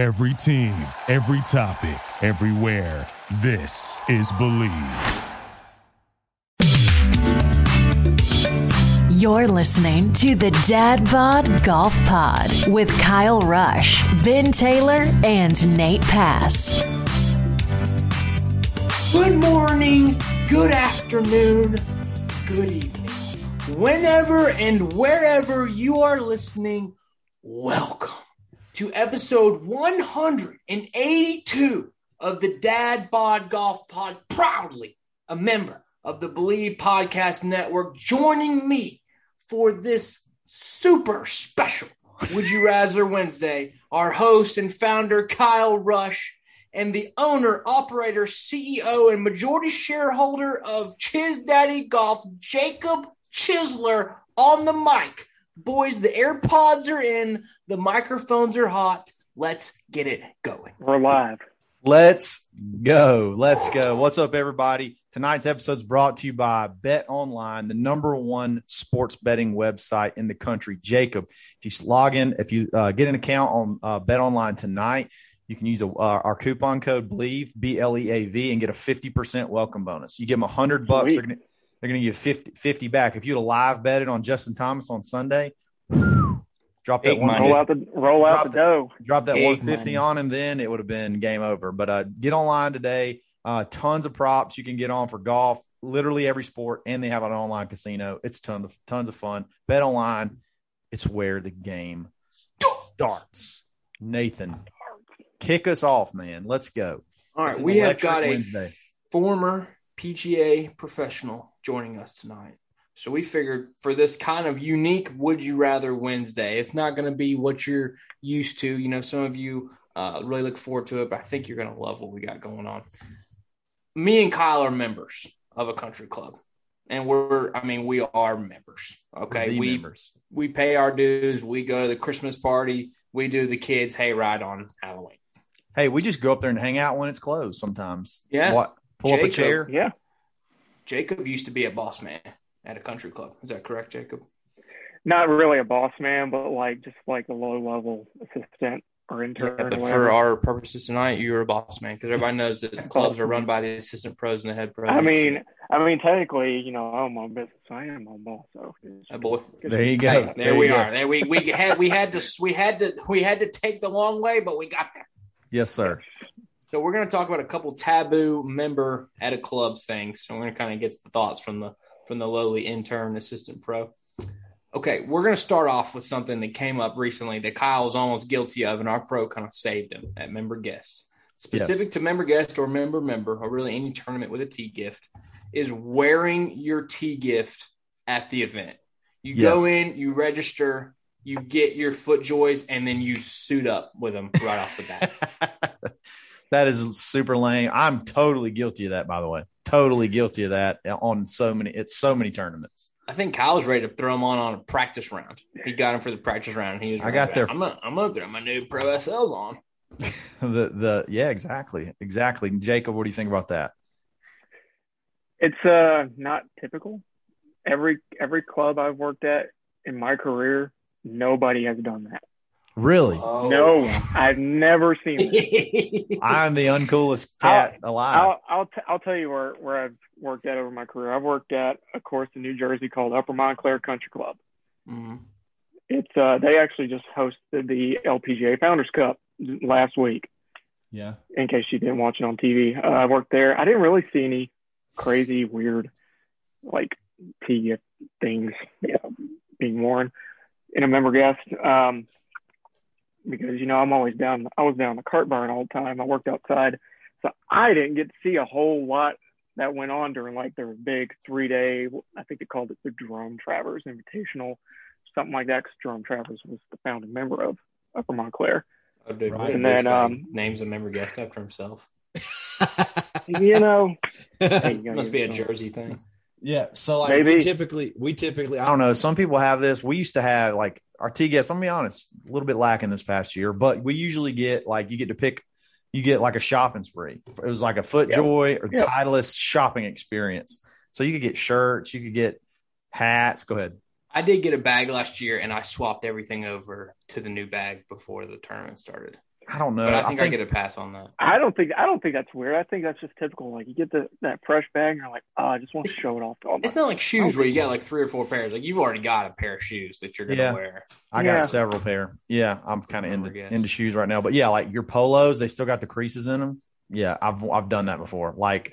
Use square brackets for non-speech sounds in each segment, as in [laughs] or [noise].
Every team, every topic, everywhere. This is Bleav. You're listening to the Dad Bod Golf Pod with Kyle Rush, Ben Taylor, and Nate Pass. Good morning, good afternoon, good evening. Whenever and wherever you are listening, welcome to episode 182 of the Dad Bod Golf Pod, proudly a member of the Bleav Podcast Network, joining me for this super special Would You Rather Wednesday. Our host and founder, Kyle Rush, and the owner, operator, CEO, and majority shareholder of Chiz Daddy Golf, Jacob Chisler, on the mic. Boys, the AirPods are in, the microphones are hot. Let's get it going. We're live. Let's go. Let's go. What's up, everybody? Tonight's episode is brought to you by Bet Online, the number one sports betting website in the country. Jacob, if you log in, if you uh, get an account on uh, Bet Online tonight, you can use a, uh, our coupon code Bleav B L E A V and get a fifty percent welcome bonus. You give them a hundred bucks, they're gonna they're gonna give you 50, 50 back. If you'd have live betted on Justin Thomas on Sunday, drop that Big one. Roll out the roll out Drop the dough. drop that Big 150 money. on him, then it would have been game over. But uh, get online today. Uh, tons of props you can get on for golf, literally every sport, and they have an online casino. It's tons of tons of fun. Bet online, it's where the game starts. Nathan, kick us off, man. Let's go. All right, we have electric got a Wednesday. former PGA professional joining us tonight. So we figured for this kind of unique Would You Rather Wednesday, it's not going to be what you're used to. You know, some of you uh, really look forward to it, but I think you're going to love what we got going on. Me and Kyle are members of a country club. And we're, I mean, we are members. Okay. The we, members. we pay our dues. We go to the Christmas party. We do the kids' hayride on Halloween. Hey, we just go up there and hang out when it's closed sometimes. Yeah. What? Pull up a chair. Yeah. Jacob used to be a boss man at a country club. Is that correct, Jacob? Not really a boss man, but like just like a low level assistant or intern Yeah, or but for our purposes tonight, you're a boss man because everybody knows that clubs are run by the assistant pros and the head pros. I mean, I mean, technically, you know, I own my business. I am my boss, so Oh, boy. There you go. Hey, there, you we go. are. There we we had we had to we had to we had to take the long way, but we got there. Yes, sir. So we're going to talk about a couple taboo member at a club things. So we're going to kind of get the thoughts from the from the lowly intern assistant pro. Okay, we're going to start off with something that came up recently that Kyle was almost guilty of, and our pro kind of saved him at member guest. Specific to member guest or member member, or really any tournament with a T gift, is wearing your T gift at the event. You go in, you register, you get your FootJoys, and then you suit up with them right off the bat. [laughs] that is super lame. I'm totally guilty of that, by the way. Totally guilty of that on so many. It's so many tournaments. I think Kyle's ready to throw him on on a practice round. He got him for the practice round. And he was. I got there- I'm gonna, I'm gonna throw my new Pro SLs on. [laughs] the the yeah, exactly, exactly. Jacob, what do you think about that? it's uh not typical. Every every club I've worked at in my career, nobody has done that. Really, No. I've never seen it. [laughs] I'm the uncoolest cat alive. I'll I'll, t- I'll tell you where where I've worked at over my career. I've worked at a course in New Jersey called Upper Montclair Country Club. Mhm. It's uh they actually just hosted the LPGA Founders Cup last week. yeah, In case you didn't watch it on TV, uh, I worked there. I didn't really see any crazy, weird, like tee gift things you know, being worn in a member guest. Um, because you know I'm always down. I was down the cart barn all the time. I worked outside, so I didn't get to see a whole lot that went on during like their big three day. I think they called it the Jerome Travers Invitational, something like that. Because Jerome Travers was the founding member of Upper Montclair. Oh, dude, Right. And then, um, names a member guest after himself. You know, [laughs] there you Must be a you're- Jersey thing. yeah. So like Maybe. we typically we typically I don't know. Some people have this. We used to have like our T guests. I'm gonna be honest, a little bit lacking this past year, but we usually get like you get to pick. You get like a shopping spree. It was like a foot FootJoy or Yep. Titleist shopping experience. So you could get shirts, you could get hats. Go ahead. I did get a bag last year, and I swapped everything over to the new bag before the tournament started. I don't know. But I think I, get a pass on that. I don't think I don't think that's weird. I think that's just typical. Like you get the that fresh bag, and you're like, oh, I just want to show it off to all my It's not like shoes where you got like three or four pairs. Like you've already got a pair of shoes that you're gonna Yeah. wear. I Yeah. got several pair. Yeah, I'm kind of into guess. into shoes right now. But yeah, like your polos, they still got the creases in them. Yeah, I've I've done that before. Like,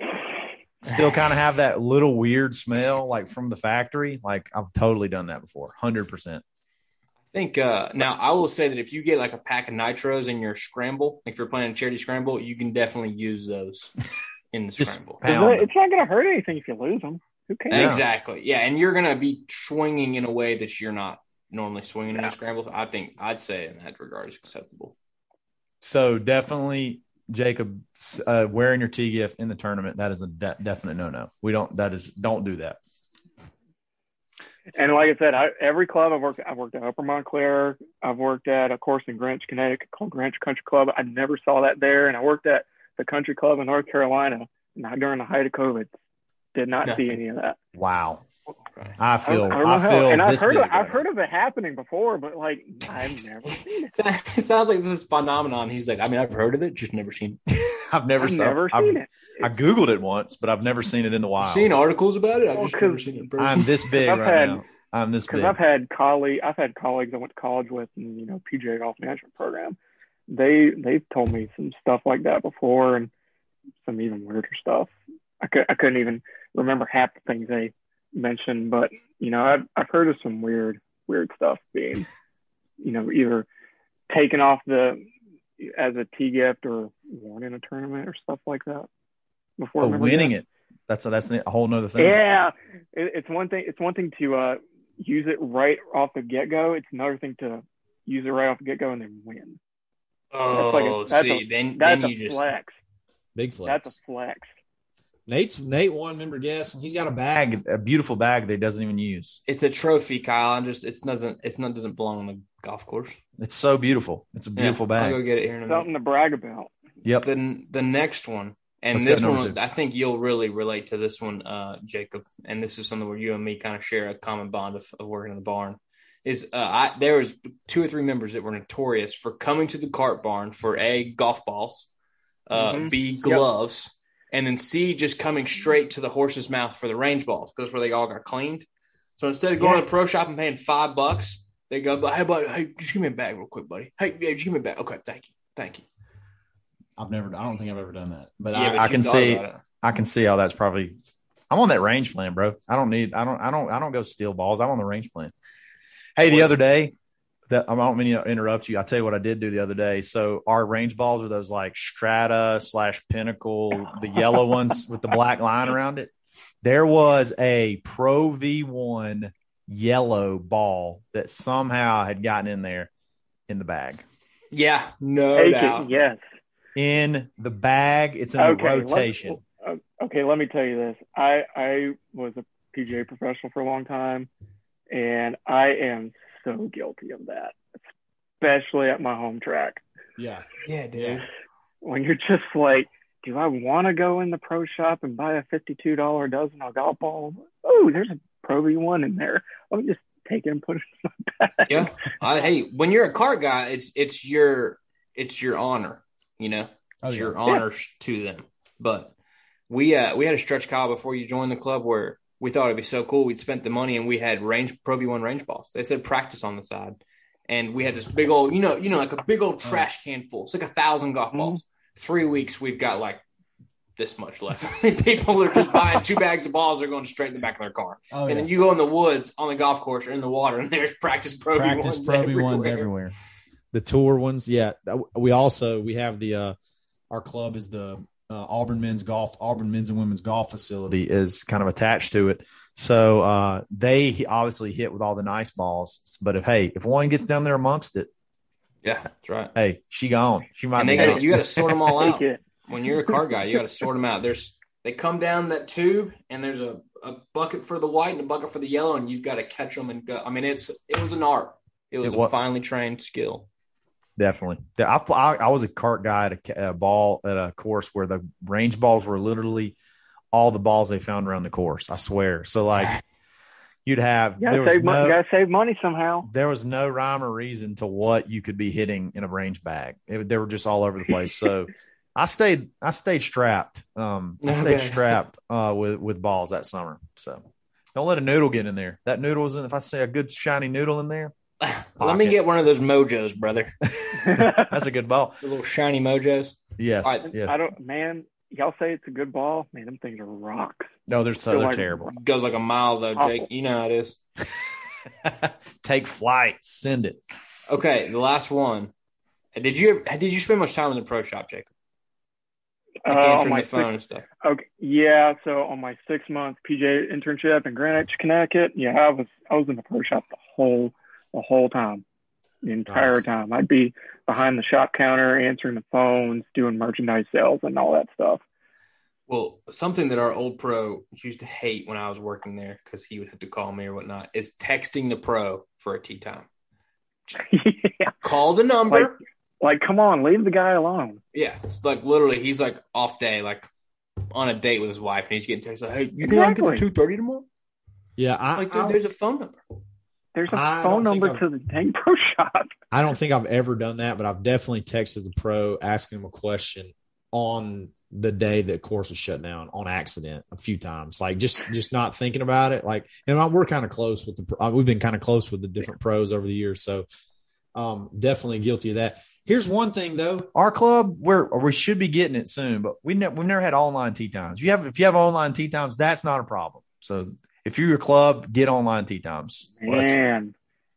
still kind of have that little weird smell, like from the factory. Like I've totally done that before, hundred percent. I think uh now I will say that if you get like a pack of nitros in your scramble, if you're playing a charity scramble, you can definitely use those [laughs] in the scramble. It's not going to hurt anything if you lose them. Who cares? Exactly. Yeah, and you're gonna be swinging in a way that you're not normally swinging in Yeah. a scramble. I think I'd say in that regard is acceptable. So definitely, Jacob, uh, wearing your T gift in the tournament that is a de- definite no no. We don't. That is don't do that. And like I said, I, every club I've worked, I've worked at Upper Montclair. I've worked at a course in Greenwich, Connecticut called Greenwich Country Club. I never saw that there. And I worked at the country club in North Carolina, not during the height of COVID. Did not see any of that. Wow. Okay. I I, feel. don't- I I, don't how. feel. And I've heard, of, I've heard of it happening before, but like [laughs] I've never seen it. It sounds like this phenomenon. He's like, I mean, I've heard of it, just never seen. It. [laughs] I've never, I've saw, never I've- seen it. I googled it once, but I've never seen it in the wild. Seen articles about it. I've Well, just never 'cause seen it. I'm this [laughs] big I've right had- now. I'm this because big. I've had colleague, I've had colleagues I went to college with, in you know PGA Golf Management Program. They they've told me some stuff like that before, and some even weirder stuff. I could I couldn't even remember half the things they mentioned, but you know I've I've heard of some weird weird stuff being, [laughs] you know, either taken off the as a T gift or won in a tournament or stuff like that. Before oh, winning that? it. That's a, that's a whole nother thing. Yeah, it, it's one thing. It's one thing to uh, use it right off the get go. It's another thing to use it right off the get go and then win. oh, That's like a- that's see, a- then That's then a you just flex. Big flex. That's a flex. Nate's Nate won. Remember, guess and he's got a bag. Bag, a beautiful bag that he doesn't even use. it's a trophy, Kyle. And just it's doesn't it's not doesn't belong on the golf course. It's so beautiful. It's a beautiful Yeah, I'll bag. go get it here in a minute. Something to brag about. Yep. the the next one, and Let's this one, two. I think you'll really relate to this one, uh, Jacob. And this is something where you and me kind of share a common bond of, of working in the barn. Is uh, I there was two or three members that were notorious for coming to the cart barn for a golf balls, uh, Mhm. b gloves, and then c just coming straight to the horse's mouth for the range balls because where they all got cleaned. So instead of going Yeah. to the pro shop and paying five bucks, they go, "Hey, buddy, hey, just give me a bag real quick, buddy. Hey, yeah, just give me a bag. Okay, thank you, thank you." I've never. I don't think I've ever done that. But Yeah, I, but I can see- I can see how that's probably. I'm on that range plan, bro. I don't need. I don't. I don't. I don't go steal balls. I'm on the range plan. Hey, the other day, that I don't mean to interrupt you. I'll tell you what I did do the other day. So our range balls are those like Strata slash Pinnacle, the yellow [laughs] ones with the black line around it. There was a Pro V1 yellow ball that somehow had gotten in there in the bag. Yeah, no Take doubt. it, yes. In the bag, it's in Okay, the let's- rotation. uh, okay, let me tell you this. I I was a PGA professional for a long time, and I am so guilty of that, especially at my home track. yeah, Yeah, dude. yeah. when you're just like, do I want to go in the pro shop and buy a fifty-two dollar dozen of golf balls? Oh, there's a Pro V1 in there. Let me just take it and put it in my bag. Yeah. I, hey, when you're a cart guy, it's it's your it's your honor, you know, Oh, it's yeah. your honors to them. But we uh we had a stretch Kyle before you joined the club where we thought it'd be so cool. We'd spent the money and we had range Pro V1 range balls. They said practice on the side, and we had this big old, you know, you know, like a big old trash can full. It's like a thousand golf Mhm. balls. Three weeks, we've got like this much left. [laughs] People are just buying two bags of balls. They're going straight in the back of their car. Oh, and yeah. then you go in the woods on the golf course or in the water, and there's practice pro practice V1s pro everywhere. ones everywhere. The tour ones, yeah. We also we have the uh our club is the uh, Auburn men's golf, Auburn men's and women's golf facility. is kind of attached to it. So uh, they obviously hit with all the nice balls. But if hey, if one gets down there amongst it, Yeah, that's right. hey, she gone. She might And be they got gone. you got to sort them all [laughs] out. When you're a car guy, you got to sort them out. There's they come down that tube, and there's a, a bucket for the white and a bucket for the yellow, and you've got to catch them and go. I mean, it's it was an art. It was It a wa- finely trained skill. Definitely. I, I, I was a cart guy at a, a ball at a course where the range balls were literally all the balls they found around the course. I swear. So like, You'd have You there gotta was save, money, no you gotta save money somehow. there was no rhyme or reason to what you could be hitting in a range bag. It, they were just all over the place. So I stayed I stayed strapped. Um, I stayed strapped uh, with with balls that summer. So don't let a noodle get in there. That noodle is in. If I see a good shiny noodle in there, [laughs] Let me get one of those mojos, brother. [laughs] that's a good ball. The [laughs] little shiny mojos. Yes, All right, yes. I don't, man. Y'all say it's a good ball, man. Them things are rocks. No, they're so Feel they're like- terrible. Goes like a mile though, Jake. Awful. You know how it is. Take flight. Send it. Okay, the last one. Did you ever, did you spend much time in the pro shop, Jacob? Uh, on answering my the phone six, and stuff. okay, yeah. So on my six month PJ internship in Greenwich, Connecticut, yeah, I was I was in the pro shop the whole the whole time, the entire Nice. time. I'd be behind the shop counter answering the phones, doing merchandise sales, and all that stuff. Well, something that our old pro used to hate when I was working there because he would have to call me or whatnot is texting the pro for a tee time. [laughs] yeah, Call the number. Like- like come on, leave the guy alone. yeah, it's like literally, he's like off day, like on a date with his wife, and he's getting texted like, "Hey, you can get Exactly. to two thirty tomorrow." Yeah, I, Like, I, there's a phone number. There's a I phone number I've- to the dang pro [laughs] shop. I don't think I've ever done that, but I've definitely texted the pro asking him a question on the day that course was shut down on accident a few times. Like just just not thinking about it. Like and we're kind of close with the uh, we've been kind of close with the different pros over the years, so um definitely guilty of that. Here's one thing though. Our club, we're we should be getting it soon, but we ne- we've never had online tee times. You have if you have online tee times, that's not a problem. So if you're your club, get online tee times. Let's- Man,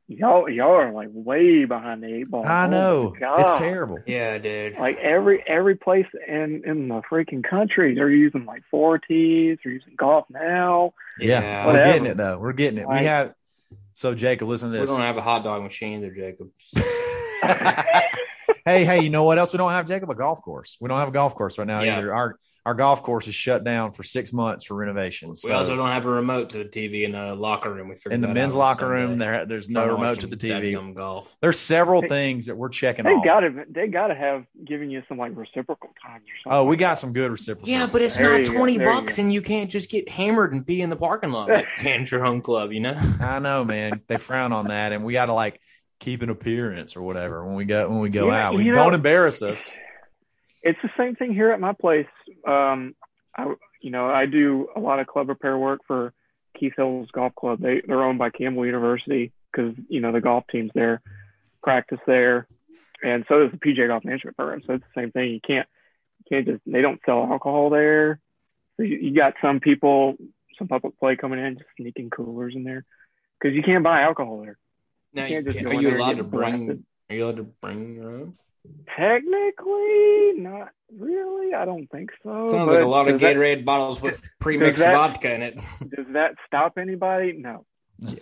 y'all y'all are like way behind the eight ball. I Oh, know my it's terrible. Yeah, dude. Like every every place in in the freaking country, they're using like ForeTees. They're using GolfNow. Yeah, Yeah. we're getting it though. We're getting it. We have. So Jacob, listen to this. we don't have a hot dog machine either, Jacob. [laughs] hey, hey, you know what else we don't have, Jacob? A golf course. We don't have a golf course right now Yeah. either. Our our golf course is shut down for six months for renovations. We So also don't have a remote to the TV in the locker room. We figured in the men's locker Sunday. room, there there's no remote to the TV. Dadgum golf. There's several Hey, things that we're checking They gotta they gotta have given you some like reciprocal times or something. oh, we got some good reciprocal. Yeah, but it's There not you go. twenty you bucks, and you can't just get hammered and be in the parking lot [laughs] [laughs] at Cancer Home Club. You know? I know, man. They frown on that, and we got to like keep an appearance or whatever when we go when we go Yeah, out. We don't know- embarrass us. It's the same thing here at my place. Um, I you know I do a lot of club repair work for Keith Hills Golf Club. They they're owned by Campbell University because you know the golf teams there practice there, and so does the PJ Golf Management Program. So it's the same thing. You can't you can't just they don't sell alcohol there. So you, you got some people, some public play coming in, just sneaking coolers in there because you can't buy alcohol there. Now, can't just are you allowed to bring? blasted. Are you allowed to bring your own? Technically, not really. I don't think so. Sounds but like a lot of does that- Gatorade bottles with pre-mixed that- vodka in it. does that stop anybody? No.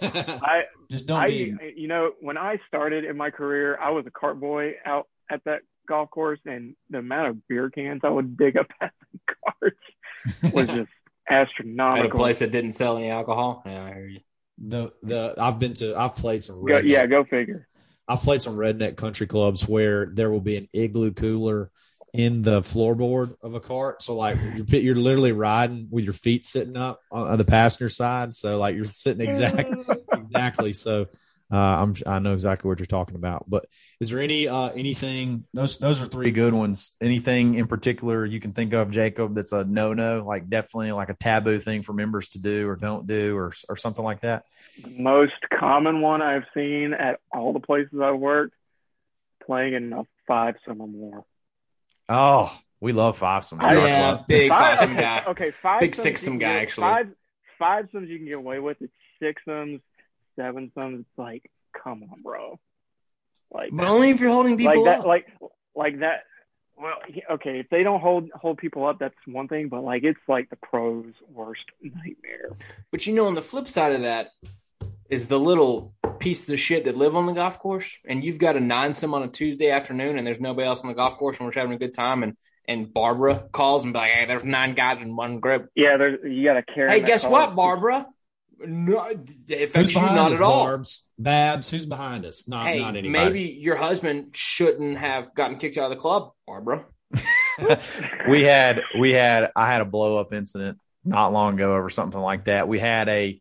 I, just don't I, be you know, when I started in my career, I was a cart boy out at that golf course, and the amount of beer cans I would dig up [laughs] at the carts was [laughs] just astronomical. At a place that didn't sell any alcohol. Yeah, I hear you. the the I've been to I've played some Go, yeah, go figure. I've played some redneck country clubs where there will be an igloo cooler in the floorboard of a cart. So like you're you're literally riding with your feet sitting up on, on the passenger side. So like you're sitting exactly [laughs] exactly. So uh, I'm I know exactly what you're talking about. But is there any uh anything Those those are three good ones. Anything in particular you can think of, Jacob? That's a no no, like definitely like a taboo thing for members to do or don't do, or or something like that. Most common one I've seen at all the places I've worked, playing in a five some or more. Oh, we love five some. I- yeah, big Five- awesome guy. [laughs] Okay, five Big sums six you some guy, actually. Five five sums you can get away with. It's six sums, seven sums. It's like, come on, bro. Like, But only if you're holding people like that, up. like like that. Well, okay, if they don't hold hold people up, that's one thing. But like, it's like the pros' worst nightmare. But you know, on the flip side of that is the little pieces of shit that live on the golf course, and you've got a nine some on a Tuesday afternoon, and there's nobody else on the golf course, and we're just having a good time, and and Barbara calls and be like, "Hey, there's nine guys in one group." Yeah, there's you got to carry. Hey, guess call. what, Barbara? No, it who's behind not us, at all. Barbs? Babs, who's behind us? Not Hey, not anybody. maybe your husband shouldn't have gotten kicked out of the club, Barbara. [laughs] we had we had I had a blow up incident not long ago over something like that. We had a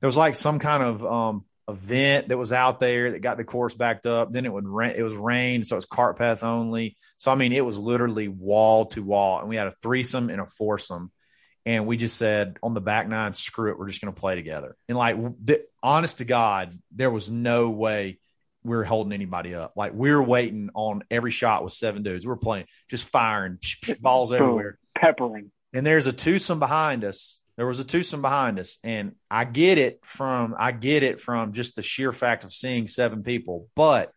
there was like some kind of um, event that was out there that got the course backed up. Then it would rain. It was rain, so it was cart path only. So I mean, it was literally wall to wall, and we had a threesome and a foursome. And we just said on the back nine, screw it, we're just going to play together. And like, the, honest to God, there was no way we were holding anybody up. Like we were waiting on every shot with seven dudes. We were playing, just firing balls everywhere, peppering. And there's a twosome behind us there was a twosome behind us and i get it from i get it from just the sheer fact of seeing seven people but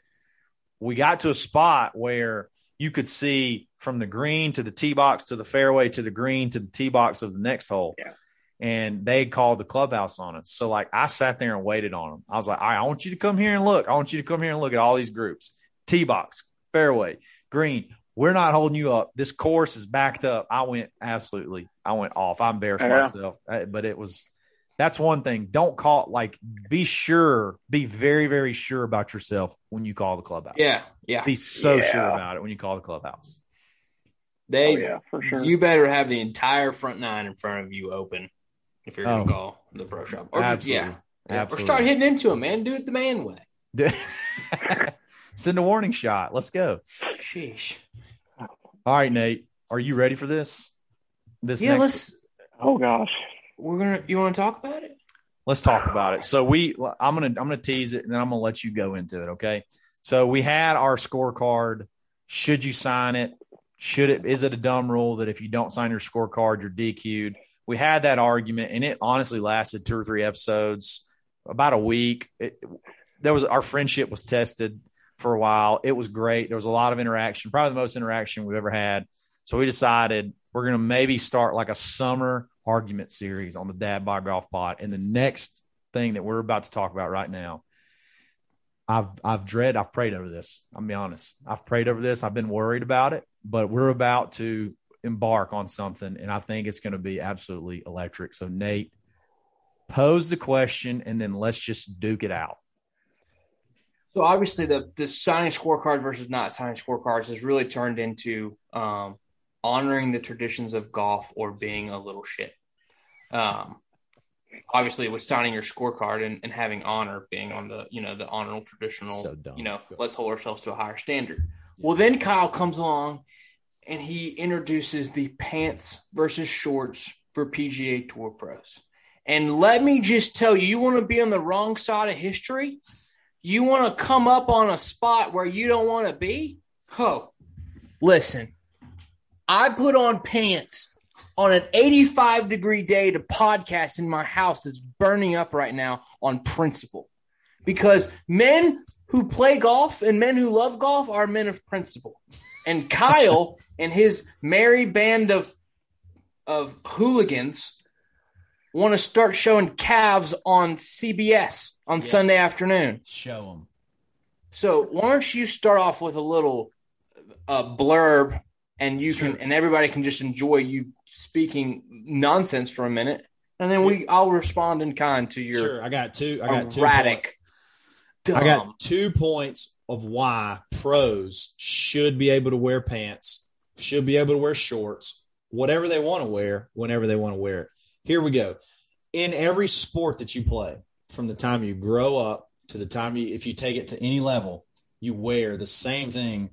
we got to a spot where you could see from the green to the tee box to the fairway to the green to the tee box of the next hole yeah. and they called the clubhouse on us so like i sat there and waited on them i was like i want you to come here and look i want you to come here and look at all these groups tee box fairway green we're not holding you up. This course is backed up. I went absolutely, I went off. I embarrassed yeah. myself, but it was, that's one thing. Don't call, it like, be sure, be very, very sure about yourself when you call the clubhouse. Yeah. Yeah. Be so yeah. sure about it when you call the clubhouse. They, oh, yeah, for sure. You better have the entire front nine in front of you open if you're going to oh. call the pro shop. Or Absolutely. Just, yeah. Absolutely. Or start hitting into them, man. Do it the man way. [laughs] Send a warning shot. Let's go. Sheesh. All right, Nate. Are you ready for this? This yeah, next... let's. Oh gosh. We're gonna. You want to talk about it? Let's talk about it. So we. I'm gonna. I'm gonna tease it, and then I'm gonna let you go into it. Okay. So we had our scorecard. Should you sign it? Should it? Is it a dumb rule that if you don't sign your scorecard, you're DQ'd? We had that argument, and it honestly lasted two or three episodes, about a week. It, there was our friendship was tested for a while. It was great. There was a lot of interaction, probably the most interaction we've ever had. So we decided we're going to maybe start like a summer argument series on the Dad Bod Golf Pod. And the next thing that we're about to talk about right now, I've I've dread I've prayed over this. I'll be honest. I've prayed over this. I've been worried about it, but we're about to embark on something, and I think it's going to be absolutely electric. So Nate, pose the question, and then let's just duke it out. So obviously, the the signing scorecard versus not signing scorecards has really turned into um, honoring the traditions of golf or being a little shit. Um, obviously, with signing your scorecard and, and having honor being on the you know the honorable traditional, so you know, let's hold ourselves to a higher standard. Well, then Kyle comes along and he introduces the pants versus shorts for PGA Tour pros. And let me just tell you, you want to be on the wrong side of history you want to come up on a spot where you don't want to be? Oh, listen, I put on pants on an 85 degree day to podcast in my house that's burning up right now on principle. Because men who play golf and men who love golf are men of principle. And [laughs] Kyle and his merry band of of hooligans want to start showing calves on CBS on yes. Sunday afternoon. Show them. So why don't you start off with a little uh, blurb, and you can and everybody can just enjoy you speaking nonsense for a minute, and then we I'll respond in kind to your. Sure, I got two. I got erratic. Two I got two points of why pros should be able to wear pants, should be able to wear shorts, whatever they want to wear, whenever they want to wear it. Here we go. In every sport that you play, from the time you grow up to the time you, if you take it to any level, you wear the same thing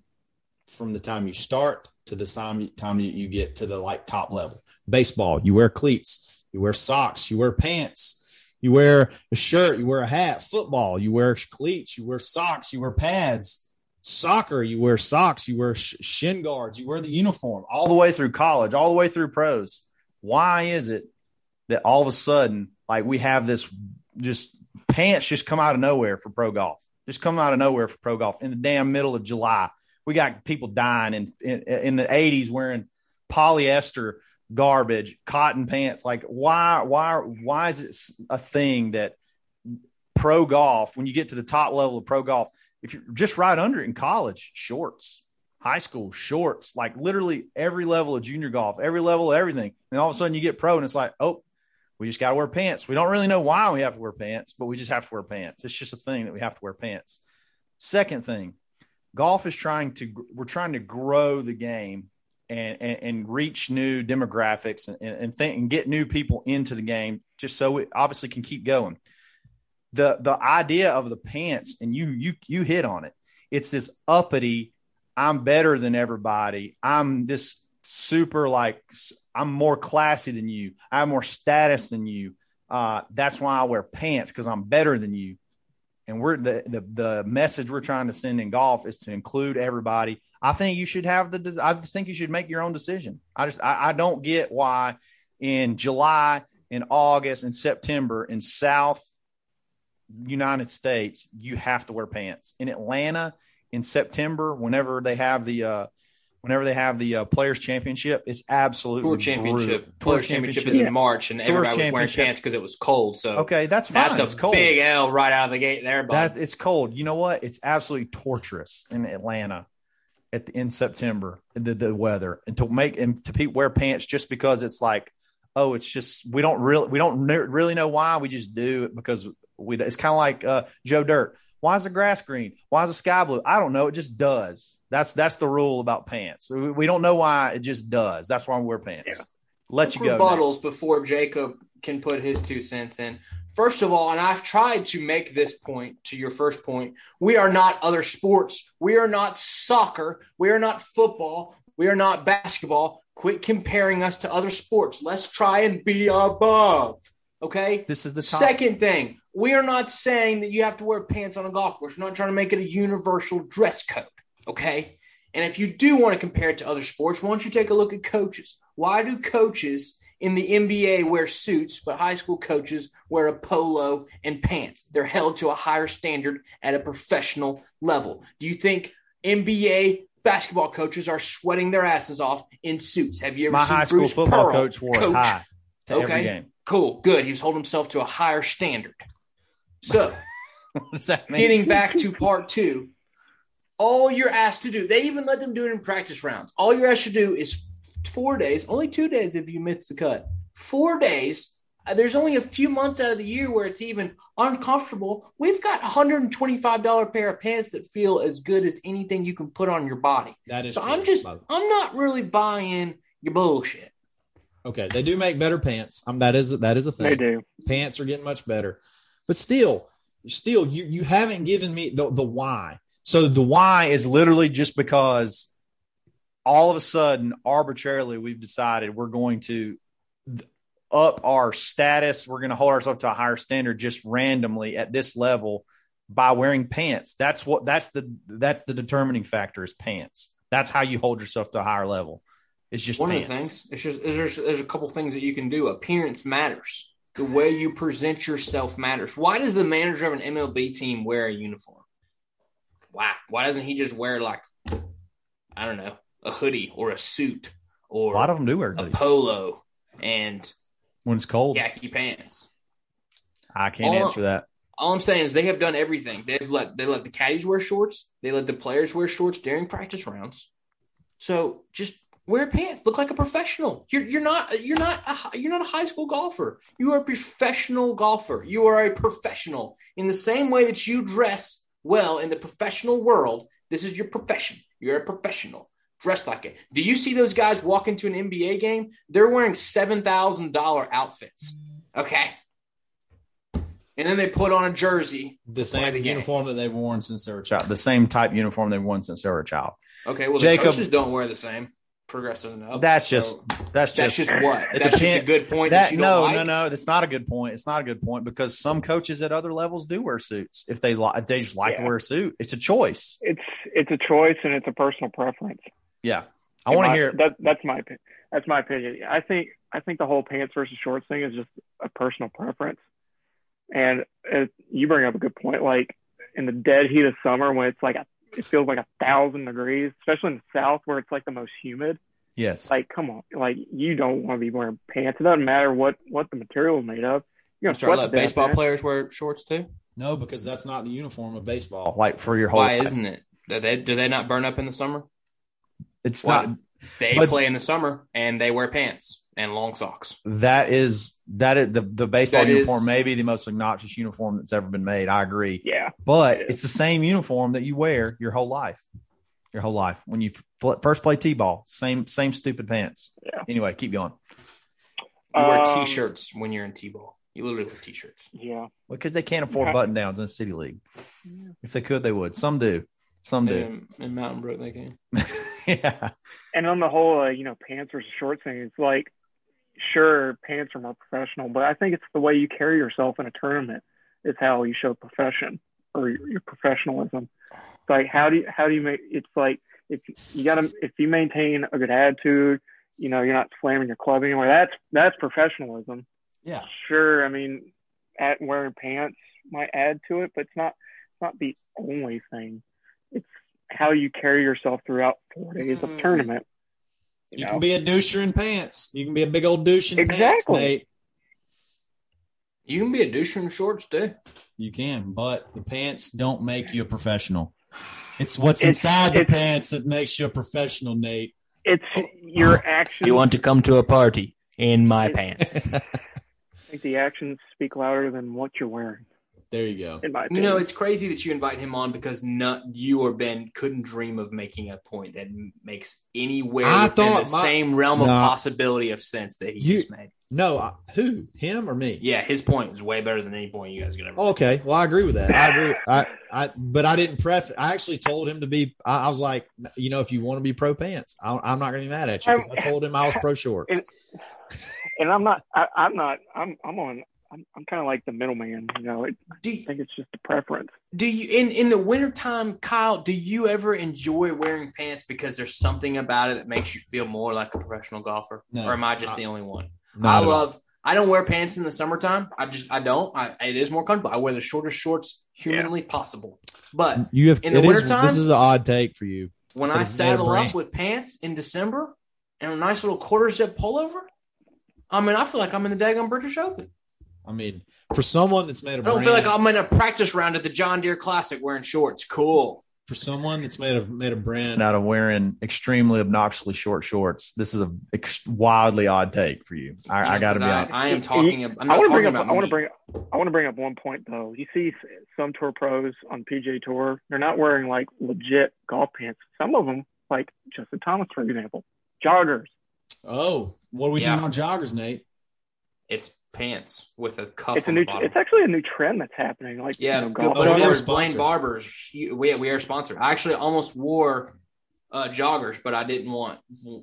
from the time you start to the time, time you, get to the like top level. Baseball, you wear cleats, you wear socks, you wear pants, you wear a shirt, you wear a hat. Football, you wear cleats, you wear socks, you wear pads. Soccer, you wear socks, you wear sh- shin guards, you wear the uniform all the way through college, all the way through pros. Why is it that all of a sudden, like we have this just pants just come out of nowhere for pro golf, just come out of nowhere for pro golf in the damn middle of July. We got people dying in, in, in the 80s wearing polyester garbage, cotton pants. Like why, why, why is it a thing that pro golf, when you get to the top level of pro golf, if you're just right under it in college, shorts, high school, shorts, like literally every level of junior golf, every level of everything. And all of a sudden you get pro and it's like, oh, we just got to wear pants. We don't really know why we have to wear pants, but we just have to wear pants. It's just a thing that we have to wear pants. Second thing, golf is trying to we're trying to grow the game and and, and reach new demographics and and, think, and get new people into the game just so it obviously can keep going. the the idea of the pants, and you you you hit on it. It's this uppity. I'm better than everybody. I'm this super like I'm more classy than you. I have more status than you. Uh, that's why I wear pants because I'm better than you. And we're the, the the message we're trying to send in golf is to include everybody. I think you should have the. I think you should make your own decision. I just I, I don't get why in July, in August, in September in South United States you have to wear pants. In Atlanta in September, whenever they have the uh, whenever they have the uh, Players Championship, it's absolutely Tour championship. brutal. Players championship is in March, and Tour everybody was wearing championship. pants because it was cold. So Okay, that's fine. that's a it's cold. big L right out of the gate there. That it's cold. You know what? It's absolutely torturous in Atlanta at the, in September. The the weather and to make and to pe- wear pants just because it's like, oh, it's just we don't really we don't really know why we just do it because we. It's kind of like uh, Joe Dirt. Why is the grass green? Why is the sky blue? I don't know. It just does. That's that's the rule about pants. We, we don't know why it just does. That's why we wear pants. Let you go. Nate. rebuttals before Jacob can put his two cents in. First of all, and I've tried to make this point to your first point, we are not other sports. We are not soccer. We are not football. We are not basketball. Quit comparing us to other sports. Let's try and be above. Okay? This is the top. Second thing, we are not saying that you have to wear pants on a golf course. We're not trying to make it a universal dress code. Okay. And if you do want to compare it to other sports, why don't you take a look at coaches? Why do coaches in the NBA wear suits, but high school coaches wear a polo and pants? They're held to a higher standard at a professional level. Do you think NBA basketball coaches are sweating their asses off in suits? Have you ever My seen high school Bruce football Pearl coach wore a coach? tie to every game. Cool, good. He was holding himself to a higher standard. So, [laughs] that getting back to part two, all you're asked to do, they even let them do it in practice rounds. All you're asked to do is four days, only two days if you miss the cut. Four days. Uh, There's only a few months out of the year where it's even uncomfortable. We've got $125 pair of pants that feel as good as anything you can put on your body. That is So true. I'm just I'm not really buying your bullshit. Okay. They do make better pants. Um, that is that is a thing. They do. pants are getting much better but still still you you haven't given me the, the why So the why is literally just because all of a sudden, arbitrarily, we've decided we're going to up our status. We're going to hold ourselves to a higher standard just randomly at this level by wearing pants. That's what that's the that's the determining factor is pants. That's how you hold yourself to a higher level. It's just One pants. of the things, it's just there's there's a couple things that you can do. Appearance matters. The way you present yourself matters. Why does the manager of an MLB team wear a uniform? Why? Why doesn't he just wear like I don't know, a hoodie or a suit or A or lot of them do wear a polo and when it's cold. khaki pants? I can't All- answer that. All I'm saying is they have done everything. They've let they let the caddies wear shorts. They let the players wear shorts during practice rounds. So just wear pants. Look like a professional. You're you're not you're not a, you're not a high school golfer. You are a professional golfer. You are a professional in the same way that you dress well in the professional world. This is your profession. You're a professional. Dress like it. Do you see those guys walk into an NBA game? They're wearing seven thousand dollar outfits. Okay. And then they put on a jersey. the same the game. uniform that they've worn since they were a Child- The same type uniform they've worn since they were a child. Okay, well, Jacob- the coaches don't wear the same. Progressive enough. That's So just that's that's just just what. it That's just a good point. That, that you no don't like? no no that's not a good point it's not a good point because some coaches at other levels do wear suits if they li- if they just like to wear a suit it's a choice It's it's a choice and it's a personal preference. yeah i want to hear that. That's my that's my opinion. I think I think the whole pants versus shorts thing is just a personal preference. And it, you bring up a good point. Like in the dead heat of summer, when it's like a, it feels like a thousand degrees, especially in the south where it's like the most humid. yes Like, come on, like you don't want to be wearing pants. It doesn't matter what what the material is made of. You're gonna Start sweat let baseball man. players wear shorts too. no because that's not the uniform of baseball like for your whole Why life. isn't it? Do they do they not burn up in the summer? it's Why? not They But- play in the summer and they wear pants and long socks. that is that is the the baseball That is- uniform may be the most obnoxious uniform that's ever been made i agree Yeah, but It is. it's the same uniform that you wear your whole life your whole life when you fl- first play t-ball same same stupid pants Yeah. anyway keep going You wear Um, t-shirts when you're in t-ball. You literally wear t-shirts. Yeah. because they can't afford Okay. button downs in the city league. If they could, they would. Some do. Some do. In, in Mountain Brook, they can. [laughs] yeah. And on the whole, uh, you know, pants versus shorts thing, it's like, sure, pants are more professional, but I think it's the way you carry yourself in a tournament is how you show profession or your, your professionalism. It's like, how do you, how do you make, it's like, if you gotta, if you maintain a good attitude, you know, you're not slamming your club anywhere, that's, that's professionalism. Yeah. Sure. I mean, at wearing pants might add to it, but it's not, it's not the only thing. It's how you carry yourself throughout four days of mm. tournament. You know? can be a doucher in pants. You can be a big old douche in pants, Exactly. Nate. You can be a douche in shorts too. You can, but the pants don't make you a professional. It's what's It's- inside the pants that makes you a professional, Nate. it's your actions. You want to come to a party in my It- pants? [laughs] I think the actions speak louder than what you're wearing. There you go. In my You know, it's crazy that you invite him on because not you or Ben couldn't dream of making a point that makes anywhere I within thought the my- same realm of No. possibility of sense that he You- just made. No, I- who? Him or me? Yeah, his point was way better than any point you guys could ever. Okay, well, I agree with that. I agree. [laughs] I, I, but I didn't pref. I actually told him to be. I, I was like, you know, if you want to be pro pants, I, I'm not going to be mad at you I told him I was pro shorts. And- and I'm not. I, I'm not. I'm. I'm on. I'm. I'm kind of like the middleman. You know, it, do I you, think it's just a preference. do you in in the wintertime, Kyle? Do you ever enjoy wearing pants because there's something about it that makes you feel more like a professional golfer, No. or am I just the only one? I at all. love. I don't wear pants in the summertime. I just I don't. I, it is more comfortable. I wear the shortest shorts humanly possible. But You have in the it is- wintertime? This is an odd take for you. when I it's made saddle up with pants in December and a nice little quarter zip pullover, I mean, I feel like I'm in the daggone British Open. I mean, for someone that's made I of don't brand, feel like I'm in a practice round at the John Deere Classic wearing shorts. Cool. for someone that's made of made of brand. Out of wearing extremely obnoxiously short shorts. This is a ex- wildly odd take for you. I, I got to be I, honest. I am talking. I'm I want to bring up. about. I want to me. bring. I want to bring up one point though. You see some tour pros on PJ Tour. They're not wearing like legit golf pants. Some of them, like Justin Thomas, for example, joggers. Oh, what are we Yeah. thinking on joggers, Nate? It's pants with a cuff. It's a new. the. It's actually a new trend that's happening. Like Yeah, you know, good golf Oh, we Blaine, are. Blaine. Barbers. We we are sponsored. I actually almost wore uh, joggers, but I didn't want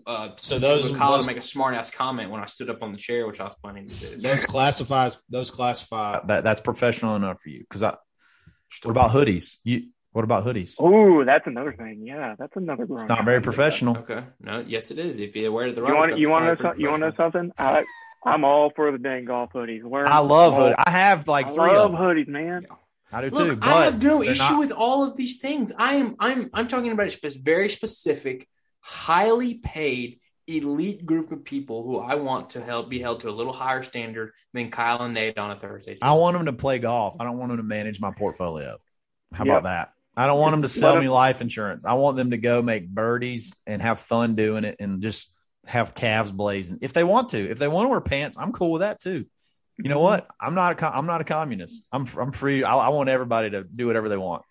uh, So those- Kyle to make a smart ass comment when I stood up on the chair, which I was planning to do. Those classifies. Those classify. that that's professional enough for you. Because I. What about hoodies? You. What about hoodies? Oh, that's another thing. Yeah, that's another. It's not very professional. Okay. No, yes, it is. If you wear it the right You way, want you want to know something? You want to know something? I I'm all for the dang golf hoodies. Wearing I love hoodies. I have like I three love of them. hoodies, man. I do Look, too. But I have no issue not- with all of these things. I am I'm I'm talking about a spe- very specific, highly paid elite group of people who I want to help be held to a little higher standard than Kyle and Nate on a Thursday. I want them to play golf. I don't want them to manage my portfolio. How Yep. about that? I don't want them to sell me life insurance. I want them to go make birdies and have fun doing it and just have calves blazing. If they want to, if they want to wear pants, I'm cool with that too. You know mm-hmm. what? I'm not a co- I'm not a communist. I'm I'm free. I, I want everybody to do whatever they want.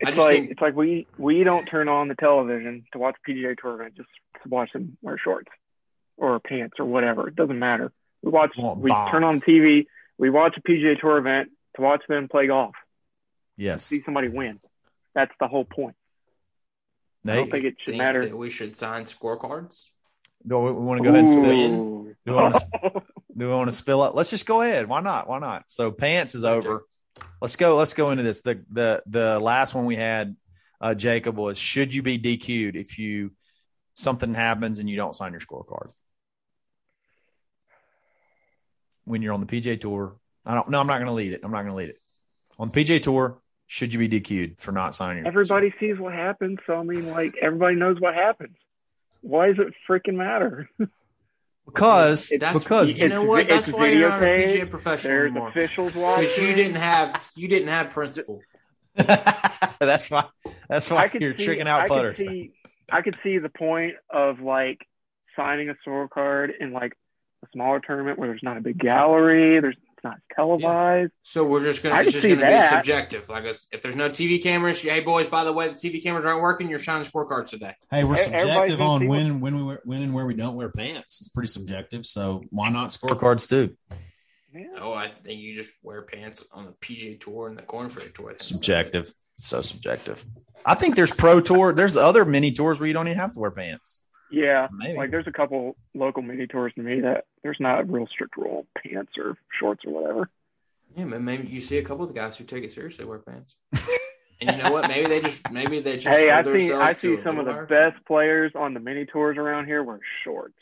It's like think- it's like we we don't turn on the television to watch PGA Tour event just to watch them wear shorts or pants or whatever. It doesn't matter. We watch Want we turn on TV. We watch a PGA Tour event to watch them play golf. Yes. See somebody win. That's the whole point. I don't think it should think matter. that we should sign scorecards. Do we, want to go ahead and spill? Do we want to, [laughs] do we want to spill up? Let's just go ahead. Why not? Why not? So pants is over. Let's go. Let's go into this. The the the last one we had, uh, Jacob was should you be DQ'd if you something happens and you don't sign your scorecard when you're on the PJ Tour? I don't. No, I'm not going to lead it. I'm not going to lead it on the PJ Tour. Should you be DQ'd for not signing? your everybody sees what happens, so I mean, like everybody knows what happens. Why does it freaking matter? [laughs] because That's because you know it's- what? That's why you're not a videotaped. PGA professional There's anymore. officials watching. Because you didn't have you didn't have principle. [laughs] that's why that's why I could you're see, tricking out I putters. Could see, I could see the point of like signing a scorecard in like a smaller tournament where there's not a big gallery, there's it's not televised. So we're just gonna I it's just gonna be subjective. Like us- if there's no TV cameras, hey boys, by the way, the TV cameras aren't working. You're shining scorecards today. Hey, we're subjective on see what- when when we wear, when and where we don't wear pants. It's pretty subjective. So why not? Scorecards too. Yeah. Oh, I think you just wear pants on the PGA Tour and the Corn Ferry Tour. Subjective. So subjective. I think there's pro tour. There's other mini tours where you don't even have to wear pants. Yeah, Maybe. like there's a couple local mini tours to me that there's not a real strict rule pants or shorts or whatever. Yeah, man. Maybe you see a couple of the guys who take it seriously wear pants. and you know what? Maybe they just maybe they just Hey, I see I see some of the little best players on the mini tours around here wear shorts.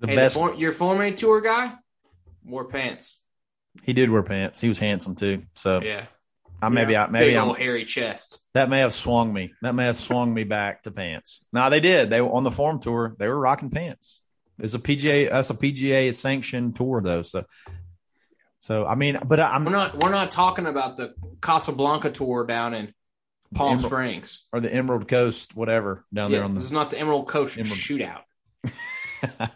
The Hey, best. the form, your former tour guy wore pants. he did wear pants. He was handsome too. So Yeah, I maybe I maybe I'm, hairy chest. that may have swung me. That may have swung me back to pants. No, they did. They were on the form tour. They were rocking pants. It's a PGA. That's a PGA sanctioned tour though. So, so I mean, but I'm We're not we're not talking about the Casablanca tour down in Palm Emerald- Springs. or the Emerald Coast, whatever down Yeah, there on this is not the Emerald Coast Emerald- shootout. [laughs]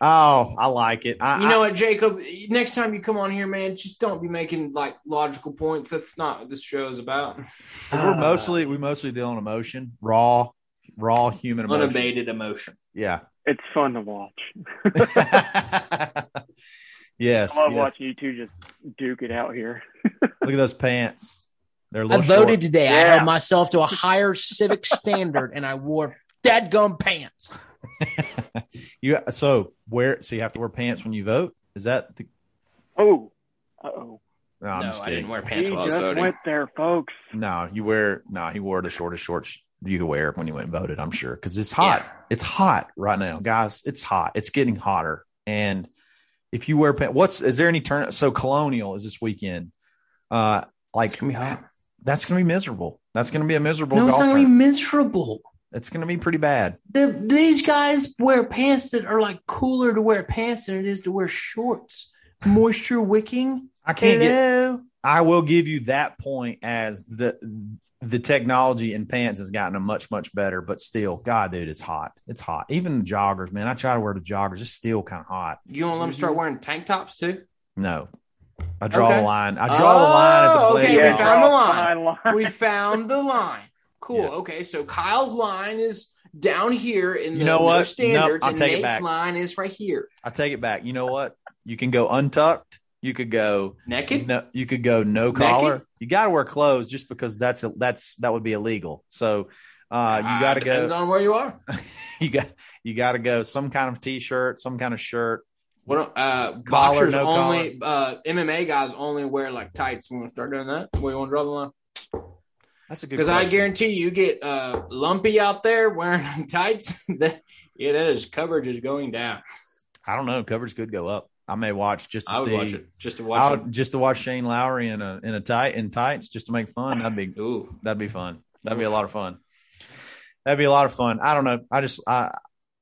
oh, I like it. I, You know what, Jacob? Next time you come on here, man, just don't be making like logical points. That's not what this show is about. [laughs] We're mostly we mostly deal in emotion, raw, raw human emotion. Unabated emotion. Yeah. It's fun to watch. [laughs] yes. I love yes. watching you two just duke it out here. [laughs] Look at those pants. They're a I voted short. today. I held myself to a higher civic standard, and I wore dadgum pants. [laughs] You so where so you have to wear pants when you vote? Is that the Oh, uh oh. no, I'm no, just I kidding. didn't wear He pants while I was just voting. went there, folks. No, you wear no, he wore the shortest shorts you could wear when you went and voted, I'm sure. Because it's hot. It's hot right now, guys. It's hot. It's getting hotter. And if you wear pants, what's is there any turn so colonial is this weekend? Uh like It's gonna be hot. that's gonna be miserable. That's gonna be a miserable No, it's not gonna be miserable. It's gonna be pretty bad. The, these guys wear pants that are like cooler to wear pants than it is to wear shorts. Moisture wicking. I can't get I will give you that point as the the technology in pants has gotten a much much better, but still, God, dude, it's hot. It's hot. Even the joggers, man. I try to wear the joggers. It's still kind of hot. You want to let them start wearing tank tops too? No, I draw Okay. the line. I draw the line at the Oh, okay, we found the line. [laughs] line. we found the line. Cool. Yeah. Okay, so Kyle's line is down here in the You know no what? standards, Nope, I'll and take it Nate's line is right here. I take it back. You know what? You can go untucked. You could go Naked. no. You could go no Naked? collar. You got to wear clothes just because that's a, that's that would be illegal. So uh, you got to Ah, Depends on where you are. [laughs] You got you got to go some kind of t-shirt, some kind of shirt. What uh, Collar, boxers no only uh, MMA guys only wear like tights. You want to start doing that? Where you want to draw the line? That's a good Because I guarantee you get uh, lumpy out there wearing [laughs] tights. [laughs] that yeah, that is coverage is going down. I don't know. Coverage could go up. I may watch just to I would see. watch it just to watch I it. would, just to watch Shane Lowry in a in a tight in tights just to make fun. That'd be Ooh, that'd be fun. That'd be a lot of fun. That'd be a lot of fun. I don't know. I just I,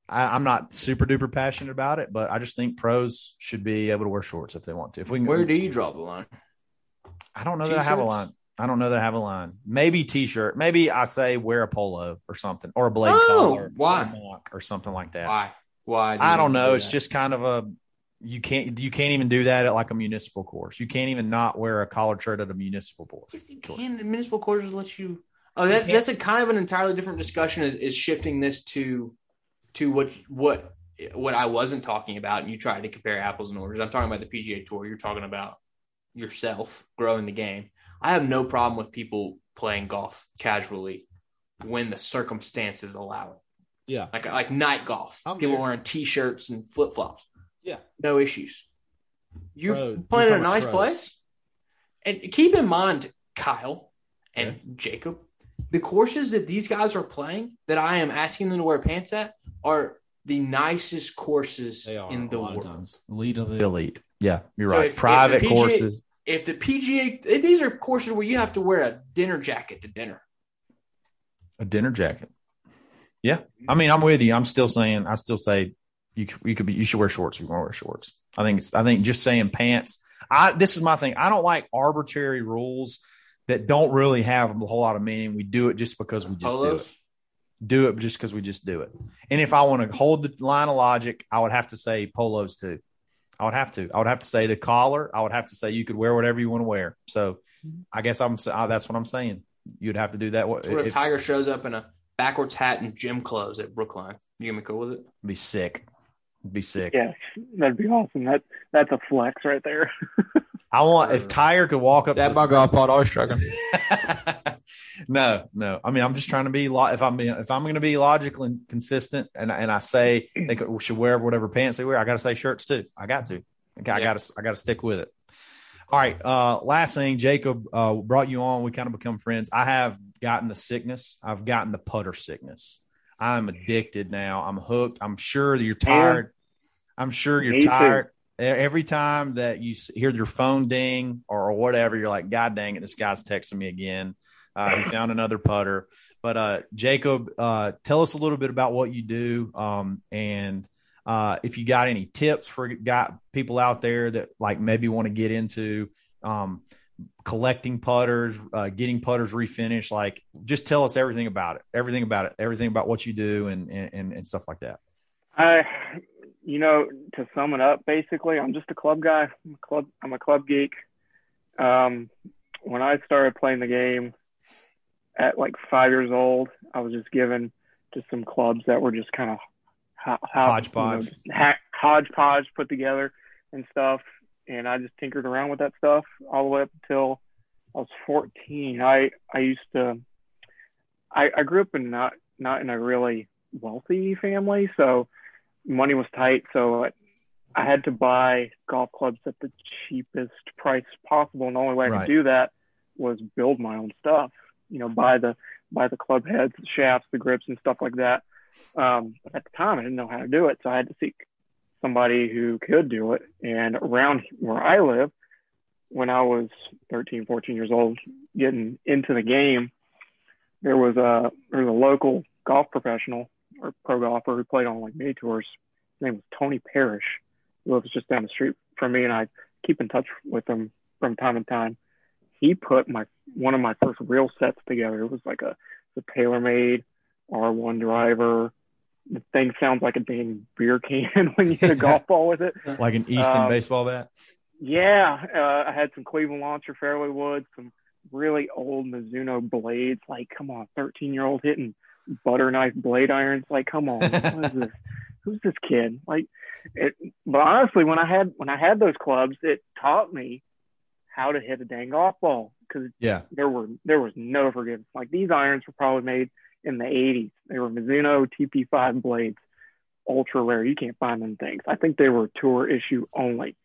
I I'm not super duper passionate about it, but I just think pros should be able to wear shorts if they want to. If we can, where do you draw the line? I don't know that I have a T-shirts? line. I don't know that I have a line. Maybe t-shirt. Maybe I say wear a polo or something or a blade Oh, collar. why? or or something like that. Why? Why? do I don't know. do It's just kind of a you can't you can't even do that at like a municipal course. You can't even not wear a collared shirt at a municipal course. Yes, you can. The municipal quarters let you. Oh, that's that's a kind of an entirely different discussion. Is, is shifting this to to what what what I wasn't talking about, and you tried to compare apples and oranges. I'm talking about the PGA Tour. You're talking about yourself growing the game. I have no problem with people playing golf casually when the circumstances allow it. Yeah. Like like night golf. I'm people there. wearing t-shirts and flip flops. Yeah. No issues. You're playing you're in a nice pros. place. And keep in mind, Kyle and Jacob, the courses that these guys are playing that I am asking them to wear pants at are the nicest courses They are in the a lot world. of times. Elite of The the elite. Yeah, you're So right. if- if Private PGA courses. If the PGA, if these are courses where you have to wear a dinner jacket to dinner. A dinner jacket. Yeah, I mean, I'm with you. I'm still saying, I still say you you could be you should wear shorts. if You want to wear shorts. I think it's I think just saying pants. I this is my thing. I don't like arbitrary rules that don't really have a whole lot of meaning. We do it just because we just do it. Do it just because we just do it. And if I want to hold the line of logic, I would have to say polos too. I would have to. I would have to say the collar. I would have to say you could wear whatever you want to wear. So I guess I'm. uh, That's what I'm saying. You'd have to do that. What So if Tiger shows up in a backwards hat and gym clothes at Brookline? You gonna be cool with it? be sick. be sick. Yes, that'd be awesome. That that's a flex right there. [laughs] I want if Tyre could walk up. that to bod golf pod always struggling. [laughs] no, no. I mean, I'm just trying to be. Lo- if I'm being, if I'm going to be logical and consistent, and and I say they could, should wear whatever pants they wear, I got to say shirts too. I got to. I got to. I got to stick with it. All right. Uh, last thing, Jacob uh, brought you on. We kind of become friends. I have gotten the sickness. I've gotten the putter sickness. I'm addicted now. I'm hooked. I'm sure that you're tired. I'm sure you're Me too. tired. E- Every time that you hear your phone ding or whatever, you're like, God dang it, this guy's texting me again. Uh, he [laughs] found another putter. But uh, Jacob, uh, tell us a little bit about what you do, um, and uh, if you got any tips for got people out there that like maybe want to get into um, collecting putters, uh, getting putters refinished. Like, just tell us everything about it, everything about it, everything about what you do, and and, and stuff like that. I, you know, to sum it up, basically, I'm just a club guy. I'm a club. I'm a club geek. Um, when I started playing the game at like five years old, I was just given just some clubs that were just kind of ho- ho- Hodgepodge. you know, ha- hodgepodge put together and stuff. And I just tinkered around with that stuff all the way up until I was 14. I I used to. I, I grew up in not not in a really wealthy family, so money was tight. So I, I had to buy golf clubs at the cheapest price possible, and the only way I Right. could do that was build my own stuff. You know, buy the buy the club heads, the shafts, the grips, and stuff like that. Um, but at the time, I didn't know how to do it, so I had to seek somebody who could do it. And around where I live, when I was 13, 14 years old, getting into the game, there was a there was a local golf professional or pro golfer who played on like mini tours. His name was Tony Parrish. He lives just down the street from me, and I keep in touch with him from time to time. He put my one of my first real sets together. It was like a the TaylorMade R1 driver. The thing sounds like a dang beer can [laughs] when you hit a [laughs] golf ball with it. Like an Easton Um, baseball bat. Yeah, uh, I had some Cleveland Launcher fairway wood, some really old Mizuno blades. Like, come on, 13 year old hitting butter knife blade irons. Like, come on, what is [laughs] this? Who's this kid? Like, it, but honestly, when I had when I had those clubs, it taught me how to hit a dang golf ball because Yeah. there were there was no forgiveness. Like these irons were probably made in the 80s. They were Mizuno TP5 blades, ultra rare. You can't find them things. I think they were tour issue only.